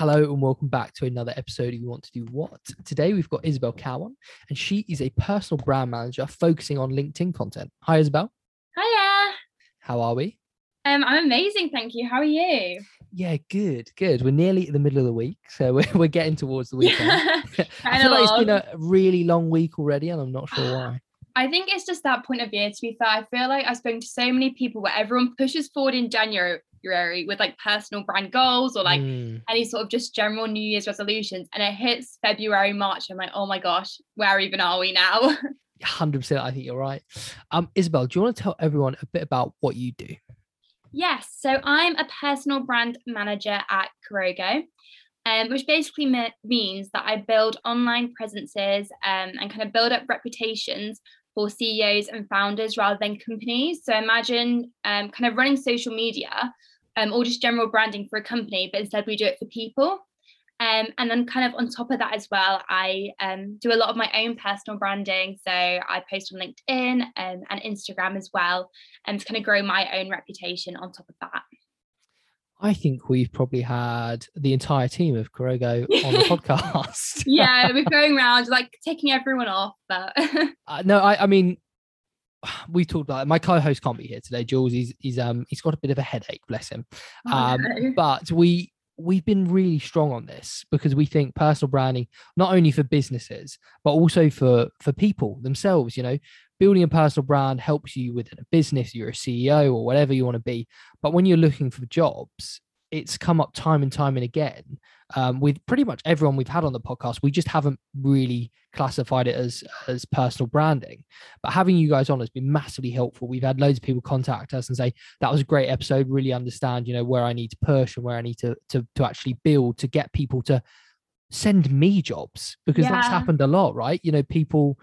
Hello and welcome back to another episode of You Want to Do What. Today we've got Isabel Cowell, and she is a personal brand manager focusing on LinkedIn content. Hi, Isabel. Hiya. How are we? Um, I'm amazing, thank you. How are you? Yeah, good, good. We're nearly at the middle of the week, so we're, we're getting towards the weekend. I feel like it's been a really long week already, and I'm not sure why. I think it's just that point of year. To be fair, I feel like I've spoken to so many people where everyone pushes forward in January with like personal brand goals or like Mm, any sort of just general New Year's resolutions, and it hits February, March. I'm like, oh my gosh, where even are we now? 100%, I think you're right. Um, Isabel, do you want to tell everyone a bit about what you do? Yes, so I'm a personal brand manager at Kurogo, um, which basically me- means that I build online presences um, and kind of build up reputations for CEOs and founders rather than companies. So imagine um, kind of running social media um, or just general branding for a company, but instead we do it for people. Um, and then kind of on top of that as well, I um, do a lot of my own personal branding. So I post on LinkedIn um, and Instagram as well and to kind of grow my own reputation on top of that. I think we've probably had the entire team of Kurogo on the podcast. Yeah, we're going around like taking everyone off, but Uh, no, I, I mean, we talked about it. my co-host can't be here today. Jules, he's he's um he's got a bit of a headache, bless him. Oh, Um, no. but we we've been really strong on this because we think personal branding not only for businesses but also for for people themselves. You know, building a personal brand helps you within a business. You're a CEO or whatever you want to be, but when you're looking for jobs, it's come up time and time and again um, with pretty much everyone we've had on the podcast. We just haven't really classified it as as personal branding. But having you guys on has been massively helpful. We've had loads of people contact us and say that was a great episode. Really understand, you know, where I need to push and where I need to to to actually build to get people to send me jobs because that's happened a lot, right? You know, people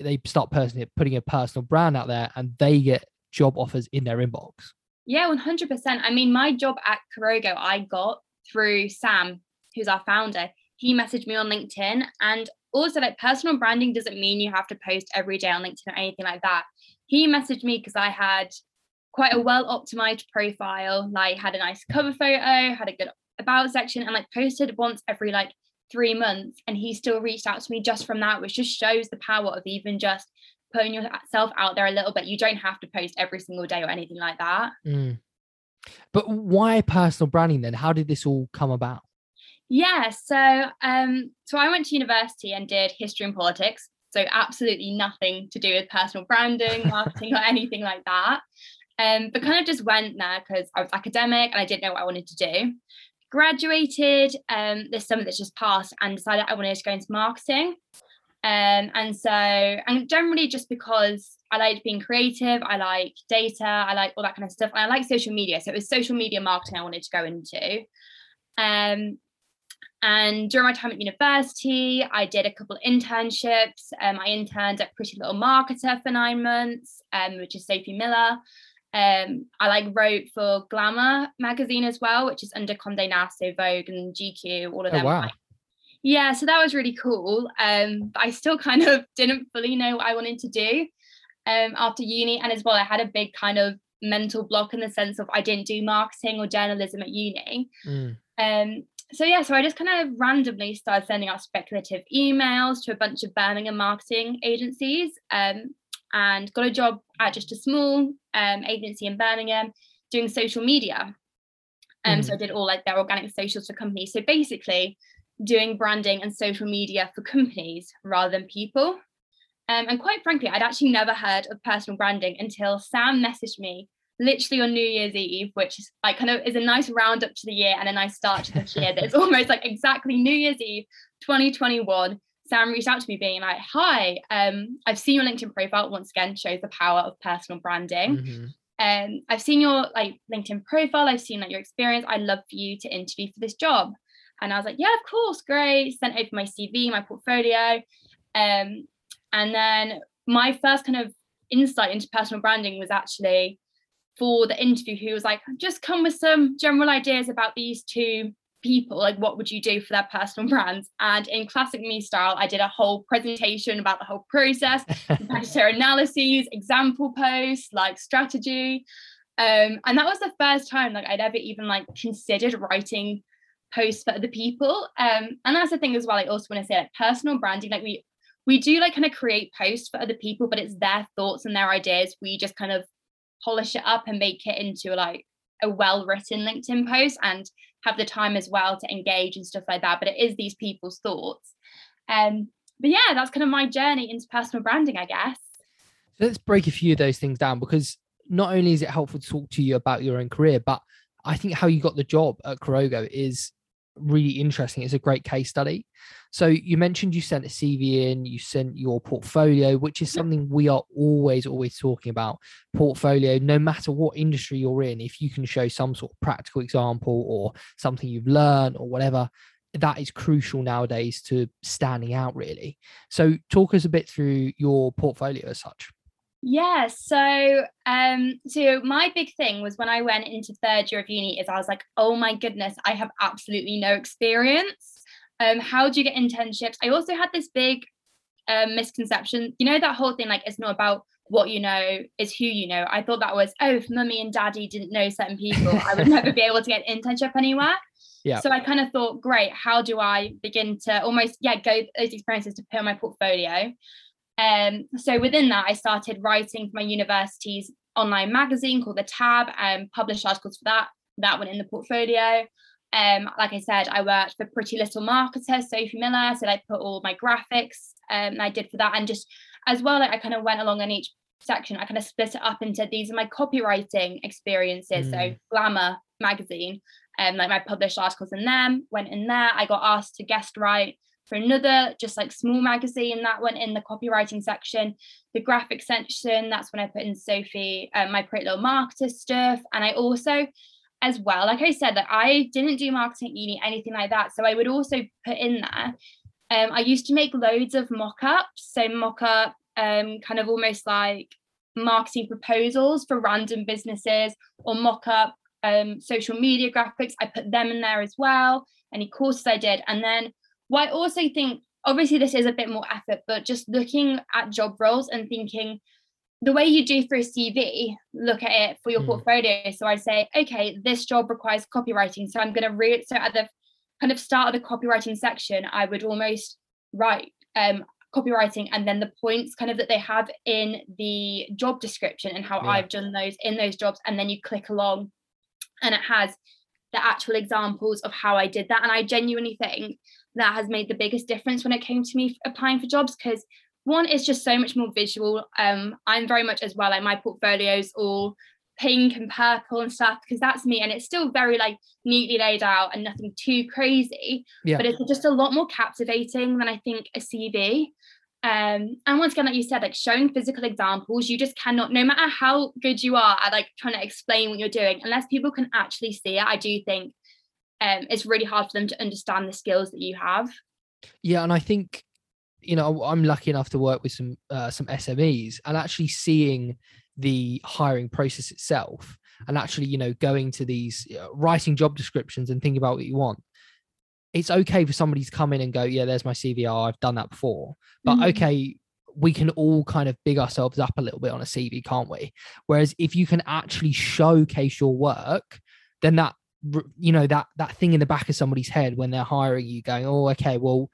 they start personally putting a personal brand out there and they get job offers in their inbox. yeah, 100%. I mean, my job at Kurogo, I got through Sam, who's our founder. He messaged me on LinkedIn. And also, like, personal branding doesn't mean you have to post every day on LinkedIn or anything like that. He messaged me because I had quite a well optimized profile, like, had a nice cover photo, had a good about section, and like posted once every like three months. And he still reached out to me just from that, which just shows the power of even just putting yourself out there a little bit. You don't have to post every single day or anything like that. Mm. But why personal branding then? How did this all come about? Yeah, so um, so I went to university and did history and politics. So absolutely nothing to do with personal branding, marketing, or anything like that. Um, but kind of just went there because I was academic and I didn't know what I wanted to do. Graduated um, this summer that's just passed and decided I wanted to go into marketing. Um, and so, and generally just because I liked being creative, I like data, I like all that kind of stuff, and I like social media. So it was social media marketing I wanted to go into. Um, and during my time at university, I did a couple of internships. Um, I interned at Pretty Little Marketer for nine months, um, which is Sophie Miller. Um, I like wrote for Glamour magazine as well, which is under Condé Nast, so Vogue and GQ, all of them. Oh, wow. yeah, so that was really cool. Um, but I still kind of didn't fully know what I wanted to do um, after uni. And as well, I had a big kind of mental block in the sense of I didn't do marketing or journalism at uni. Mm. Um, so yeah, so I just kind of randomly started sending out speculative emails to a bunch of Birmingham marketing agencies, um, and got a job at just a small um, agency in Birmingham doing social media. Um, so I did all like their organic socials for companies. So basically, doing branding and social media for companies rather than people. Um, and quite frankly, I'd actually never heard of personal branding until Sam messaged me literally on New Year's Eve, which is like kind of is a nice roundup to the year and a nice start to this year. That's almost like exactly New Year's Eve 2021. Sam reached out to me being like, Hi, um, I've seen your LinkedIn profile once again, shows the power of personal branding. Mhm. Um, I've seen your like LinkedIn profile, I've seen like your experience. I'd love for you to interview for this job. And I was like, yeah, of course, great. Sent over my CV, my portfolio. Um, and then my first kind of insight into personal branding was actually for the interview, who was like, just come with some general ideas about these two people. Like, what would you do for their personal brands? And in classic me style, I did a whole presentation about the whole process, competitor analyses, example posts, like strategy. Um, and that was the first time like I'd ever even like considered writing posts for other people. Um, and that's the thing as well. I also want to say like personal branding, like we we do like kind of create posts for other people, but it's their thoughts and their ideas. We just kind of polish it up and make it into like a well-written LinkedIn post and have the time as well to engage and stuff like that. But it is these people's thoughts. Um, but yeah, that's kind of my journey into personal branding, I guess. let's break a few of those things down because not only is it helpful to talk to you about your own career, but I think how you got the job at Kurogo is really interesting. It's a great case study. So you mentioned you sent a CV in, you sent your portfolio, which is something we are always, always talking about. Portfolio, no matter what industry you're in, if you can show some sort of practical example or something you've learned or whatever, that is crucial nowadays to standing out really. So talk us a bit through your portfolio as such. Yeah, so um so my big thing was when I went into third year of uni is I was like, oh my goodness, I have absolutely no experience. Um, how do you get internships? I also had this big um, misconception, you know, that whole thing like it's not about what you know, it's who you know. I thought that was, oh, if mummy and daddy didn't know certain people, I would never be able to get an internship anywhere. Yeah. So I kind of thought, great, how do I begin to almost yeah go those experiences to put on my portfolio? Um, so within that, I started writing for my university's online magazine called The Tab and published articles for that. That went in the portfolio. Um, like I said, I worked for Pretty Little Marketer, Sophie Miller. So I put all my graphics um, I did for that. And just as well, like I kind of went along on each section, I kind of split it up into these are my copywriting experiences. Mm. So Glamour magazine, um, like my published articles in them went in there. I got asked to guest write for another just like small magazine that went in the copywriting section the graphic section that's when i put in sophie um, my pretty little marketer stuff and i also as well. Like i said that i didn't do marketing uni anything like that. So i would also put in there um, i used to make loads of mock-ups. So mock-up um, kind of almost like marketing proposals for random businesses or mock-up um, social media graphics. I put them in there as well any courses i did. And then what I also think, obviously, this is a bit more effort, but just looking at job roles and thinking the way you do for a CV, look at it for your mm. portfolio. So I say, okay, this job requires copywriting. So I'm going to read. So at the kind of start of the copywriting section, I would almost write um, copywriting and then the points kind of that they have in the job description and how yeah. I've done those in those jobs. And then you click along and it has the actual examples of how I did that. And I genuinely think that has made the biggest difference when it came to me applying for jobs because one is just so much more visual. Um, I'm very much as well like my portfolios all pink and purple and stuff because that's me and it's still very like neatly laid out and nothing too crazy yeah. but it's just a lot more captivating than i think a cv um, and once again like you said like showing physical examples you just cannot no matter how good you are at like trying to explain what you're doing unless people can actually see it i do think um, it's really hard for them to understand the skills that you have. Yeah, and I think you know I'm lucky enough to work with some uh, some SMEs and actually seeing the hiring process itself and actually you know going to these uh, writing job descriptions and thinking about what you want. It's okay for somebody to come in and go yeah there's my cv oh, i've done that before. But mm-hmm. okay we can all kind of big ourselves up a little bit on a cv can't we? Whereas if you can actually showcase your work then that you know that that thing in the back of somebody's head when they're hiring you going oh okay well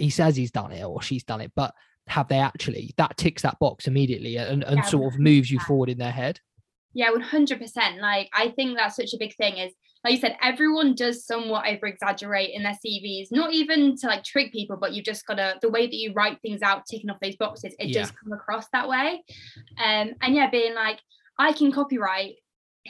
he says he's done it or she's done it but have they actually that ticks that box immediately and, and yeah, sort of moves you forward in their head yeah 100% like i think that's such a big thing is like you said everyone does somewhat over exaggerate in their cvs not even to like trick people but you just gotta the way that you write things out ticking off those boxes it yeah. does come across that way um and yeah being like i can copywrite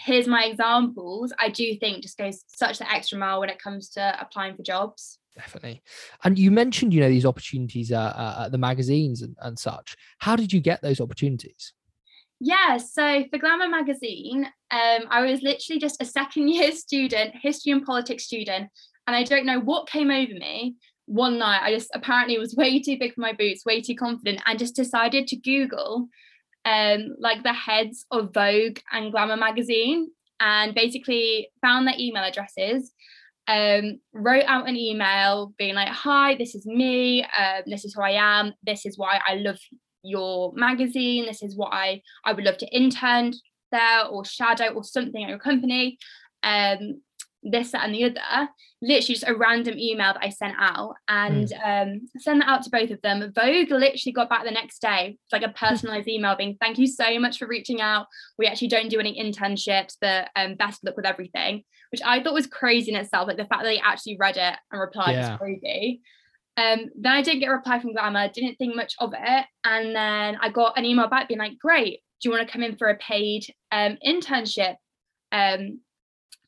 here's my examples, I do think just goes such the extra mile when it comes to applying for jobs. Definitely. And you mentioned, you know, these opportunities uh, uh, at the magazines and, and such. How did you get those opportunities? Yeah, so for Glamour magazine, um, I was literally just a second year student, history and politics student, and I don't know what came over me. One night, I just apparently was way too big for my boots, way too confident, and just decided to Google um, like the heads of Vogue and Glamour magazine and basically found their email addresses. Um, wrote out an email being like, "Hi, this is me. Um, this is who I am. This is why I love your magazine. This is what I I would love to intern there or shadow or something at your company." Um, this, that, and the other. Literally just a random email that I sent out and mm. um, send that out to both of them. Vogue literally got back the next day, like a personalized email being, thank you so much for reaching out. We actually don't do any internships, but um, best luck with everything, which I thought was crazy in itself. Like the fact that they actually read it and replied yeah. was crazy. Um, then I didn't get a reply from Glamour, didn't think much of it. And then I got an email back being like, great, do you want to come in for a paid um, internship um,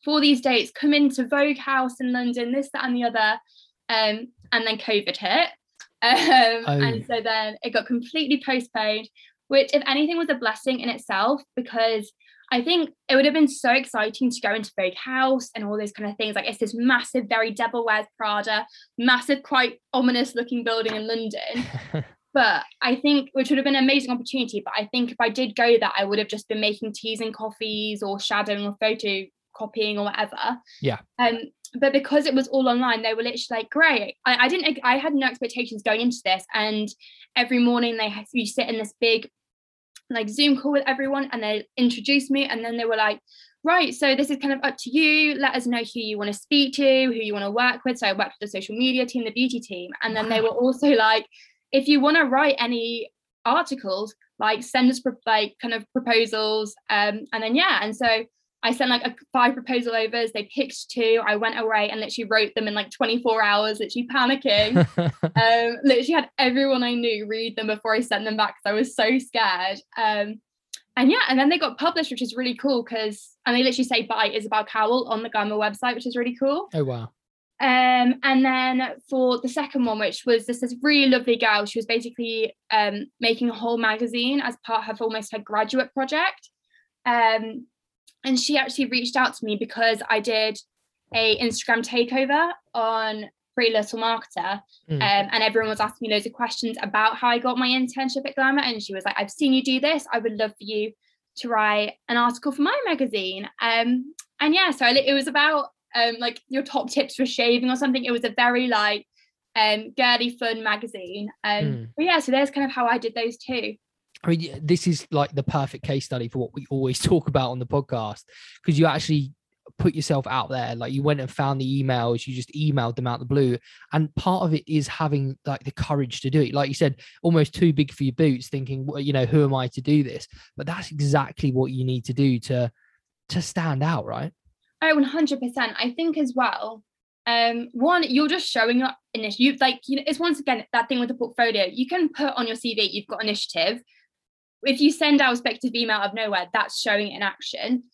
for these dates? Come into Vogue House in London, this, that, and the other. Um, and then COVID hit. Um, oh. And so then it got completely postponed, which, if anything, was a blessing in itself because I think it would have been so exciting to go into Vogue House and all those kind of things. Like it's this massive, very Devil Wears Prada, massive, quite ominous looking building in London. but I think which would have been an amazing opportunity. But I think if I did go that, I would have just been making teas and coffees or shadowing or photo copying or whatever. Yeah. Um, but because it was all online, they were literally like, great. I, I didn't I had no expectations going into this. And every morning they have you sit in this big like Zoom call with everyone and they introduced me and then they were like, right, so this is kind of up to you. Let us know who you want to speak to, who you want to work with. So I worked with the social media team, the beauty team. And then wow. they were also like, if you want to write any articles, like send us like kind of proposals. Um, and then yeah, and so I sent like a five proposal overs. They picked two. I went away and literally wrote them in like 24 hours, literally panicking. um, literally had everyone I knew read them before I sent them back because I was so scared. Um, and yeah, and then they got published, which is really cool because, and they literally say by Isabel Cowell on the Glamour website, which is really cool. Oh, wow. Um, and then for the second one, which was this, this really lovely girl, she was basically um, making a whole magazine as part of almost her graduate project. Um, and she actually reached out to me because I did a Instagram takeover on Pretty Little Marketer, mm. um, and everyone was asking me loads of questions about how I got my internship at Glamour, and she was like, "I've seen you do this. I would love for you to write an article for my magazine." Um, and yeah, so it was about um, like your top tips for shaving or something. It was a very like um girly fun magazine. Um, mm. but yeah, so there's kind of how I did those two. I mean, this is like the perfect case study for what we always talk about on the podcast because you actually put yourself out there. Like you went and found the emails, you just emailed them out the blue. And part of it is having like the courage to do it. Like you said, almost too big for your boots, thinking, well, you know, who am I to do this? But that's exactly what you need to do to to stand out, right? Oh, 100%. I think as well, um one you're just showing your initiative like you know it's once again that thing with the portfolio you can put on your cv you've got initiative if you send out a speculative email out of nowhere, that's showing it in action.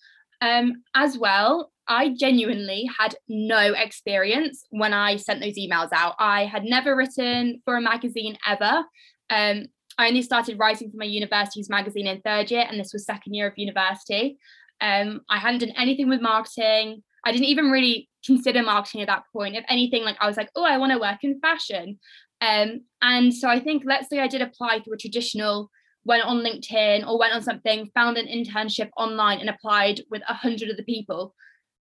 Um, as well, I genuinely had no experience when I sent those emails out. I had never written for a magazine ever. Um, I only started writing for my university's magazine in third year, and this was second year of university. Um, I hadn't done anything with marketing. I didn't even really consider marketing at that point. If anything, like I was like, oh, I want to work in fashion. Um, and so I think, let's say I did apply through a traditional went on LinkedIn or went on something, found an internship online and applied with a hundred other people,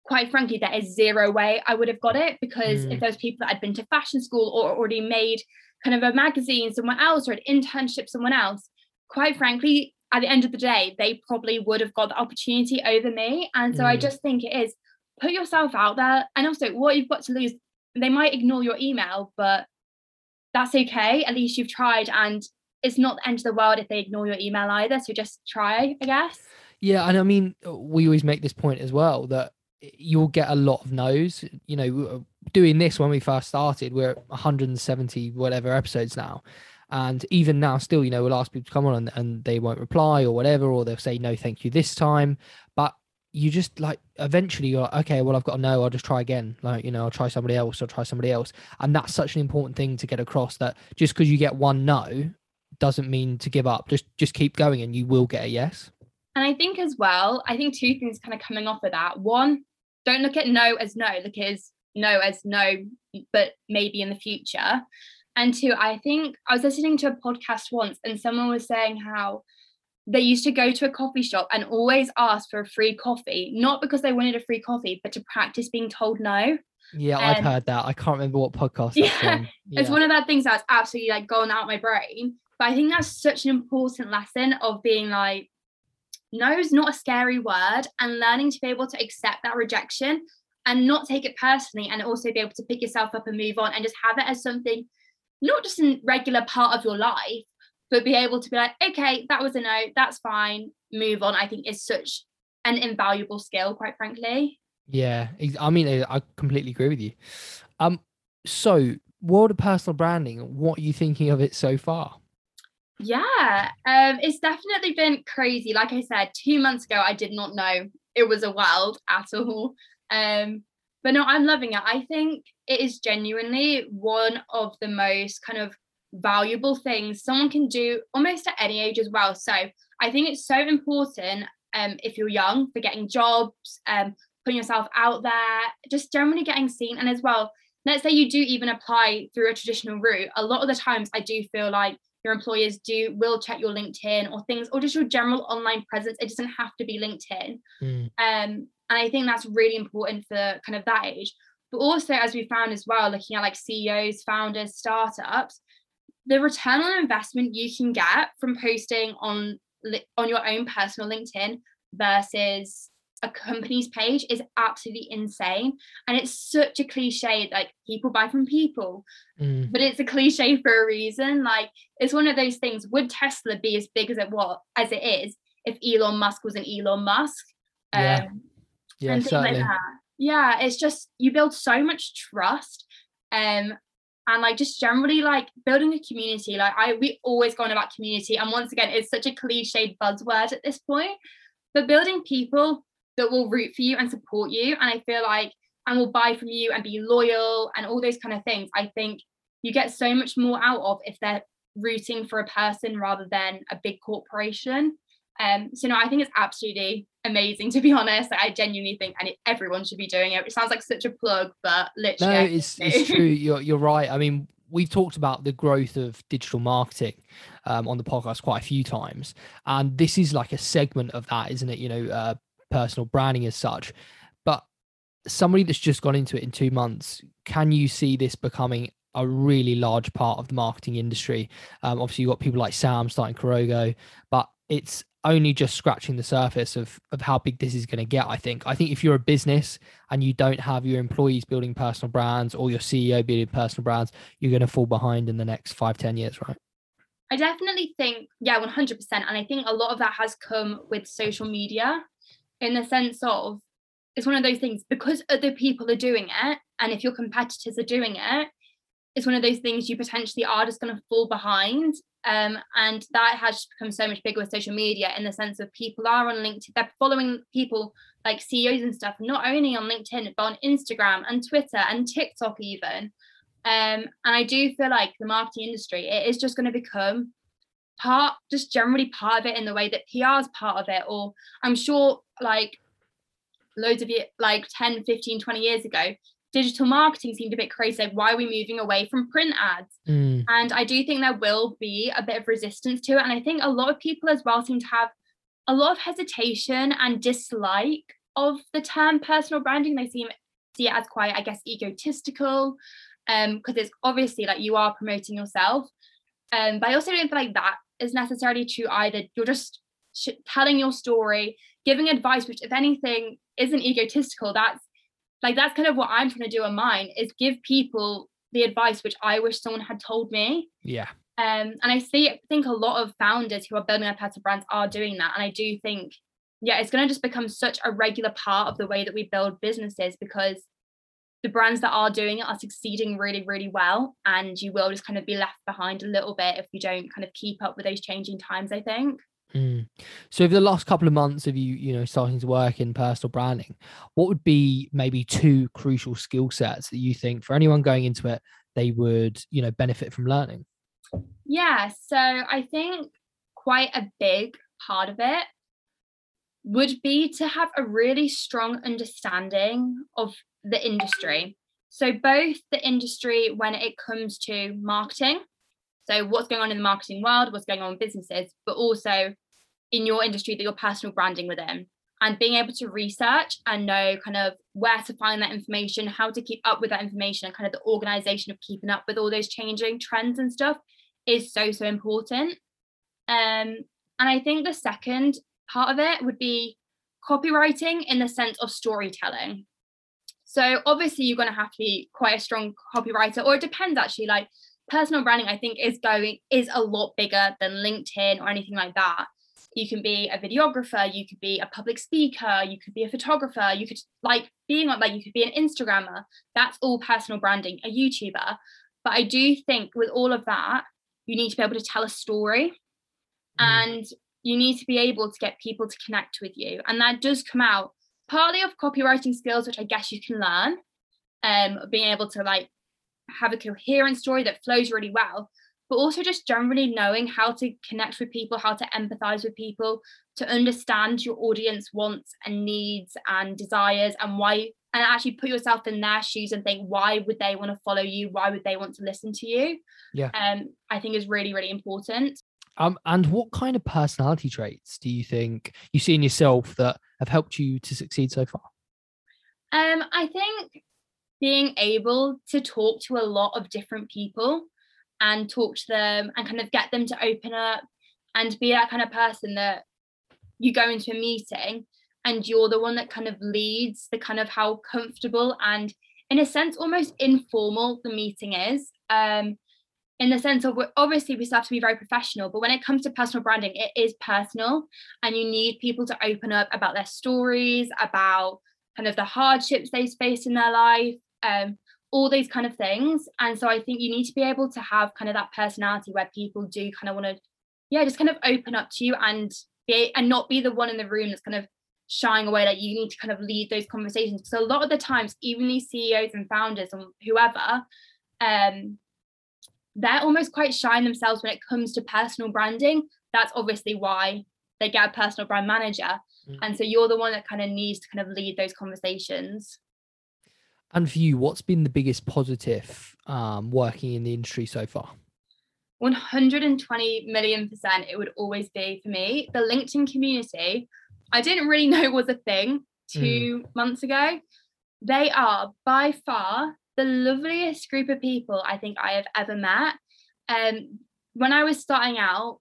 quite frankly, there is zero way I would have got it because mm. if those people that had been to fashion school or already made kind of a magazine somewhere else or an internship somewhere else, quite frankly, at the end of the day, they probably would have got the opportunity over me. And so mm. I just think it is put yourself out there. And also, what you've got to lose, they might ignore your email, but that's okay. At least you've tried and it's not the end of the world if they ignore your email either. So just try, I guess. Yeah, and I mean, we always make this point as well that you'll get a lot of no's. You know, doing this when we first started, we're 170 whatever episodes now. And even now, still, you know, we'll ask people to come on and, and they won't reply or whatever, or they'll say no, thank you this time. But you just like eventually you're like, okay, well, I've got to know, I'll just try again. Like, you know, I'll try somebody else, I'll try somebody else. And that's such an important thing to get across that just because you get one no doesn't mean to give up. Just just keep going and you will get a yes. And I think as well, I think two things kind of coming off of that. One, don't look at no as no, look at no as no, but maybe in the future. And two, I think I was listening to a podcast once and someone was saying how they used to go to a coffee shop and always ask for a free coffee, not because they wanted a free coffee, but to practice being told no. Yeah, um, I've heard that. I can't remember what podcast. Yeah, yeah, it's one of that things that's absolutely like gone out my brain. But I think that's such an important lesson of being like, no is not a scary word, and learning to be able to accept that rejection. and not take it personally and also be able to pick yourself up and move on and just have it as something not just a regular part of your life but be able to be like okay that was a no that's fine move on i think is such an invaluable skill quite frankly yeah i mean i completely agree with you um so world of personal branding what are you thinking of it so far yeah um it's definitely been crazy. Like i said two months ago i did not know it was a world at all. Um but no i'm loving it. I think it is genuinely one of the most kind of valuable things someone can do almost at any age as well. So i think it's so important um if you're young for getting jobs um putting yourself out there just generally getting seen. And as well let's say you do even apply through a traditional route a lot of the times i do feel like your employers do will check your linkedin or things or just your general online presence. It doesn't have to be linkedin. Mm. um and i think that's really important for kind of that age. But also as we found as well looking at like ceos founders startups the return on investment you can get from posting on on your own personal linkedin versus a company's page is absolutely insane. And it's such a cliche, like people buy from people, mm. but it's a cliche for a reason. Like it's one of those things. Would Tesla be as big as it was as it is if Elon Musk was an Elon Musk? Yeah. Um, yeah, certainly. Like yeah, it's just you build so much trust. Um, and like just generally like building a community like i we always go on about community and once again it's such a cliched buzzword at this point but building people that will root for you and support you. And I feel like, and will buy from you and be loyal and all those kind of things. I think you get so much more out of if they're rooting for a person rather than a big corporation. Um, so no, I think it's absolutely amazing to be honest. I genuinely think and everyone should be doing it. It sounds like such a plug, but literally, no, it's, it's true. You're you're right. I mean, we've talked about the growth of digital marketing um, on the podcast quite a few times, and this is like a segment of that, isn't it? You know, uh, personal branding as such. But somebody that's just gone into it in two months, can you see this becoming a really large part of the marketing industry? Um, obviously, you've got people like Sam starting Kurogo, but it's only just scratching the surface of of how big this is going to get. I think. I think if you're a business and you don't have your employees building personal brands or your CEO building personal brands, you're going to fall behind in the next five, ten years, right? I definitely think, yeah, 100%. And I think a lot of that has come with social media in the sense of it's one of those things because other people are doing it and if your competitors are doing it it's one of those things you potentially are just going to fall behind um, and that has become so much bigger with social media in the sense of people are on linkedin they're following people like ceos and stuff not only on linkedin but on instagram and twitter and tiktok even. Um, and i do feel like the marketing industry it is just going to become part just generally part of it in the way that PR is part of it or I'm sure like loads of it like 10 15 20 years ago digital marketing seemed a bit crazy like why are we moving away from print ads mm. and I do think there will be a bit of resistance to it and I think a lot of people as well seem to have a lot of hesitation and dislike of the term personal branding they seem see it as quite I guess egotistical um because it's obviously like you are promoting yourself um, but I also don't feel like that is necessarily true either. You're just sh- telling your story, giving advice, which, if anything, isn't egotistical. That's like that's kind of what I'm trying to do on mine is give people the advice which I wish someone had told me. Yeah. Um, and I see I think a lot of founders who are building their personal brands are doing that. And I do think, yeah, it's going to just become such a regular part of the way that we build businesses because the brands that are doing it are succeeding really, really well. And you will just kind of be left behind a little bit if you don't kind of keep up with those changing times, I think. Mm. So, over the last couple of months of you, you know, starting to work in personal branding, what would be maybe two crucial skill sets that you think for anyone going into it, they would, you know, benefit from learning? Yeah. So, I think quite a big part of it would be to have a really strong understanding of the industry. So, both the industry when it comes to marketing, so what's going on in the marketing world, what's going on in businesses, but also in your industry that you're personal branding within, and being able to research and know kind of where to find that information, how to keep up with that information, and kind of the organization of keeping up with all those changing trends and stuff is so, so important. Um, and I think the second part of it would be copywriting in the sense of storytelling. So obviously you're going to have to be quite a strong copywriter, or it depends actually. Like personal branding, I think is going is a lot bigger than LinkedIn or anything like that. You can be a videographer, you could be a public speaker, you could be a photographer, you could like being on like you could be an Instagrammer. That's all personal branding, a YouTuber. But I do think with all of that, you need to be able to tell a story mm. and you need to be able to get people to connect with you. And that does come out partly of copywriting skills, which I guess you can learn, um, being able to like have a coherent story that flows really well, but also just generally knowing how to connect with people, how to empathize with people, to understand your audience wants and needs and desires and why and actually put yourself in their shoes and think why would they want to follow you? Why would they want to listen to you? Yeah. Um i think is really really important um and what kind of personality traits do you think you see in yourself that have helped you to succeed so far? Um i think being able to talk to a lot of different people and talk to them and kind of get them to open up and be that kind of person that you go into a meeting and you're the one that kind of leads the kind of how comfortable and in a sense almost informal the meeting is. Um in the sense of obviously we still have to be very professional but when it comes to personal branding it is personal and you need people to open up about their stories about kind of the hardships they've faced in their life um all these kind of things. And so i think you need to be able to have kind of that personality where people do kind of want to yeah just kind of open up to you and be and not be the one in the room that's kind of shying away like you need to kind of lead those conversations. So a lot of the times even these ceos and founders and whoever um they're almost quite shy in themselves when it comes to personal branding that's obviously why they get a personal brand manager mm. and so you're the one that kind of needs to kind of lead those conversations and for you what's been the biggest positive um, working in the industry so far 120 million percent it would always be for me the linkedin community I didn't really know was a thing two mm. months ago. They are by far the loveliest group of people I think I have ever met. Um, when I was starting out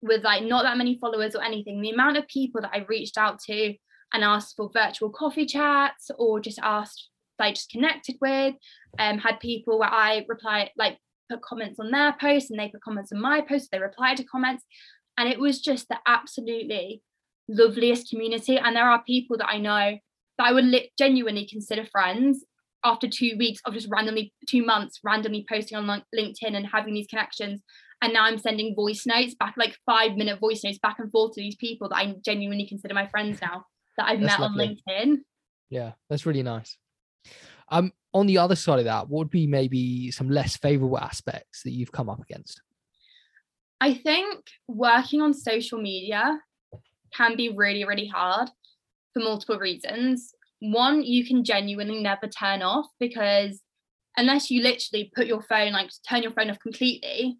with like not that many followers or anything, the amount of people that I reached out to and asked for virtual coffee chats or just asked like just connected with, um, had people where I reply like put comments on their posts and they put comments on my posts, they replied to comments. And it was just the absolutely loveliest community. And there are people that I know that I would li- genuinely consider friends after two weeks of just randomly, two months, randomly posting on LinkedIn and having these connections. And now I'm sending voice notes back, like five minute voice notes back and forth to these people that I genuinely consider my friends now that I've that's met lovely. on LinkedIn. Yeah, that's really nice. Um, on the other side of that, what would be maybe some less favorable aspects that you've come up against? I think working on social media can be really, really hard for multiple reasons. One, you can genuinely never turn off because unless you literally put your phone, like turn your phone off completely,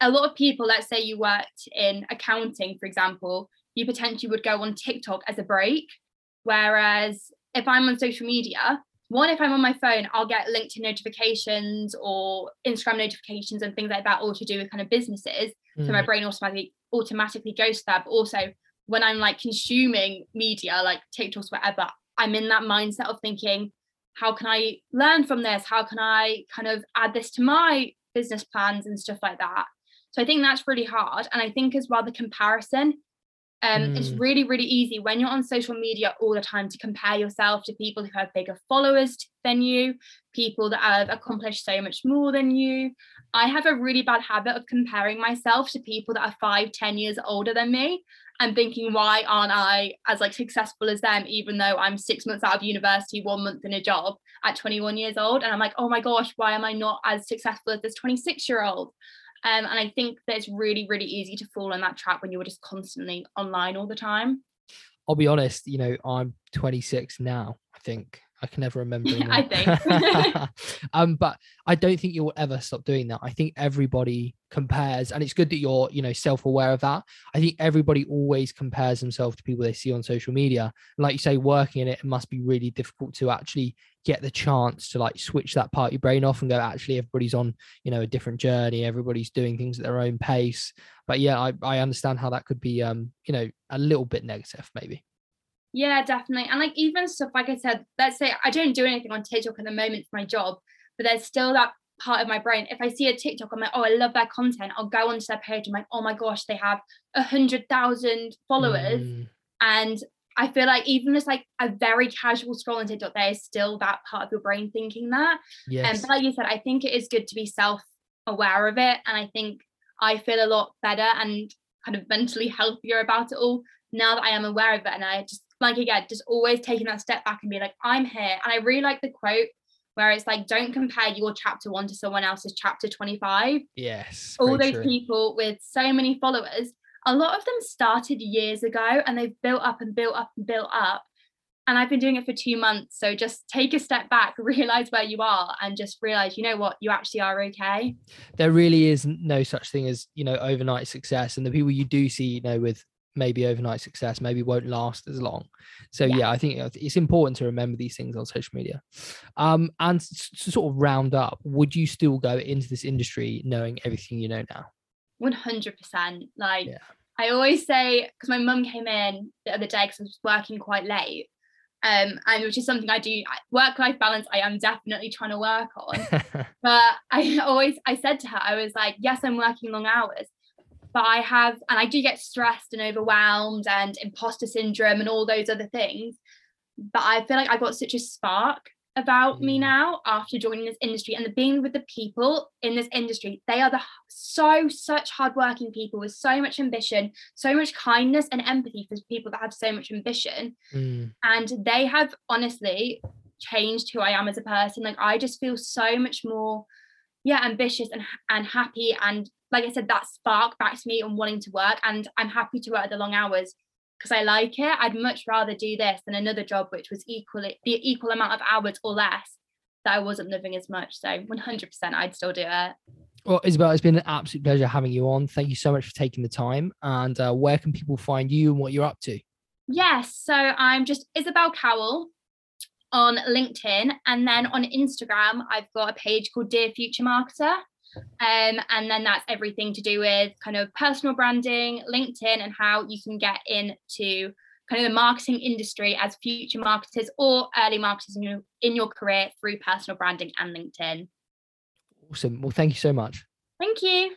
a lot of people, let's say you worked in accounting, for example, you potentially would go on TikTok as a break. Whereas if I'm on social media, one, if I'm on my phone, I'll get LinkedIn notifications or Instagram notifications and things like that, all to do with kind of businesses. Mm. So my mm. brain automatically automatically goes to that. But also when I'm like consuming media, like TikToks, whatever, I'm in that mindset of thinking, how can I learn from this? How can I kind of add this to my business plans and stuff like that? So I think that's really hard. And I think as well the comparison. Um, mm. It's really, really easy when you're on social media all the time to compare yourself to people who have bigger followers than you, people that have accomplished so much more than you. I have a really bad habit of comparing myself to people that are five, ten years older than me. And thinking why aren't i as like successful as them even though i'm six months out of university one month in a job at 21 years old? And i'm like oh my gosh why am i not as successful as this 26 year old um, and i think that it's really really easy to fall in that trap when you're just constantly online all the time. I'll be honest you know i'm 26 now i think I can never remember. I think. um, but I don't think you'll ever stop doing that. I think everybody compares, and it's good that you're, you know, self-aware of that. I think everybody always compares themselves to people they see on social media. Like you say, working in it, it must be really difficult to actually get the chance to like switch that part of your brain off and go, actually, everybody's on, you know, a different journey. Everybody's doing things at their own pace. But yeah, I, I understand how that could be, um, you know, a little bit negative, maybe. Yeah, definitely. And like even stuff like I said, let's say I don't do anything on TikTok at the moment for my job, but there's still that part of my brain. If I see a TikTok, I'm like, oh, I love their content. I'll go onto their page. I'm like, oh my gosh, they have a hundred thousand followers. Mm. And I feel like even just like a very casual scroll on TikTok, there is still that part of your brain thinking that. Yes. And like you said, I think it is good to be self-aware of it. And I think I feel a lot better and kind of mentally healthier about it all now that I am aware of it. And I just like again, just always taking that step back and be like, I'm here. And I really like the quote where it's like, don't compare your chapter one to someone else's chapter 25. Yes. All those true. people with so many followers a lot of them started years ago and they've built up and built up and built up. And I've been doing it for two months. So just take a step back, realize where you are, and just realize, you know what, you actually are okay. There really is no such thing as, you know, overnight success. And the people you do see, you know, with maybe overnight success maybe won't last as long so yeah. yeah. i think it's important to remember these things on social media um and to sort of round up would you still go into this industry knowing everything you know now 100%. Like, yeah. I always say, because my mum came in the other day because I was working quite late. Um, and which is something I do work life balance. I am definitely trying to work on. but I always, I said to her, I was like, yes, I'm working long hours, but I have, and I do get stressed and overwhelmed and imposter syndrome and all those other things. But I feel like I got such a spark about me mm. now after joining this industry and the being with the people in this industry they are the so such hardworking people with so much ambition so much kindness and empathy for people that have so much ambition mm. and they have honestly changed who i am as a person like i just feel so much more yeah ambitious and and happy and like i said that spark back to me and wanting to work and i'm happy to work the long hours because I like it. I'd much rather do this than another job which was equally the equal amount of hours or less that I wasn't living as much. So 100% I'd still do it. Well, Isabel, it's been an absolute pleasure having you on. Thank you so much for taking the time. And uh, where can people find you and what you're up to? Yes, so I'm just Isabel Cowell on LinkedIn. And then on Instagram, I've got a page called Dear Future Marketer. Um, and then that's everything to do with kind of personal branding, LinkedIn, and how you can get into kind of the marketing industry as future marketers or early marketers in your, in your career through personal branding and LinkedIn. Awesome. Well, thank you so much. Thank you.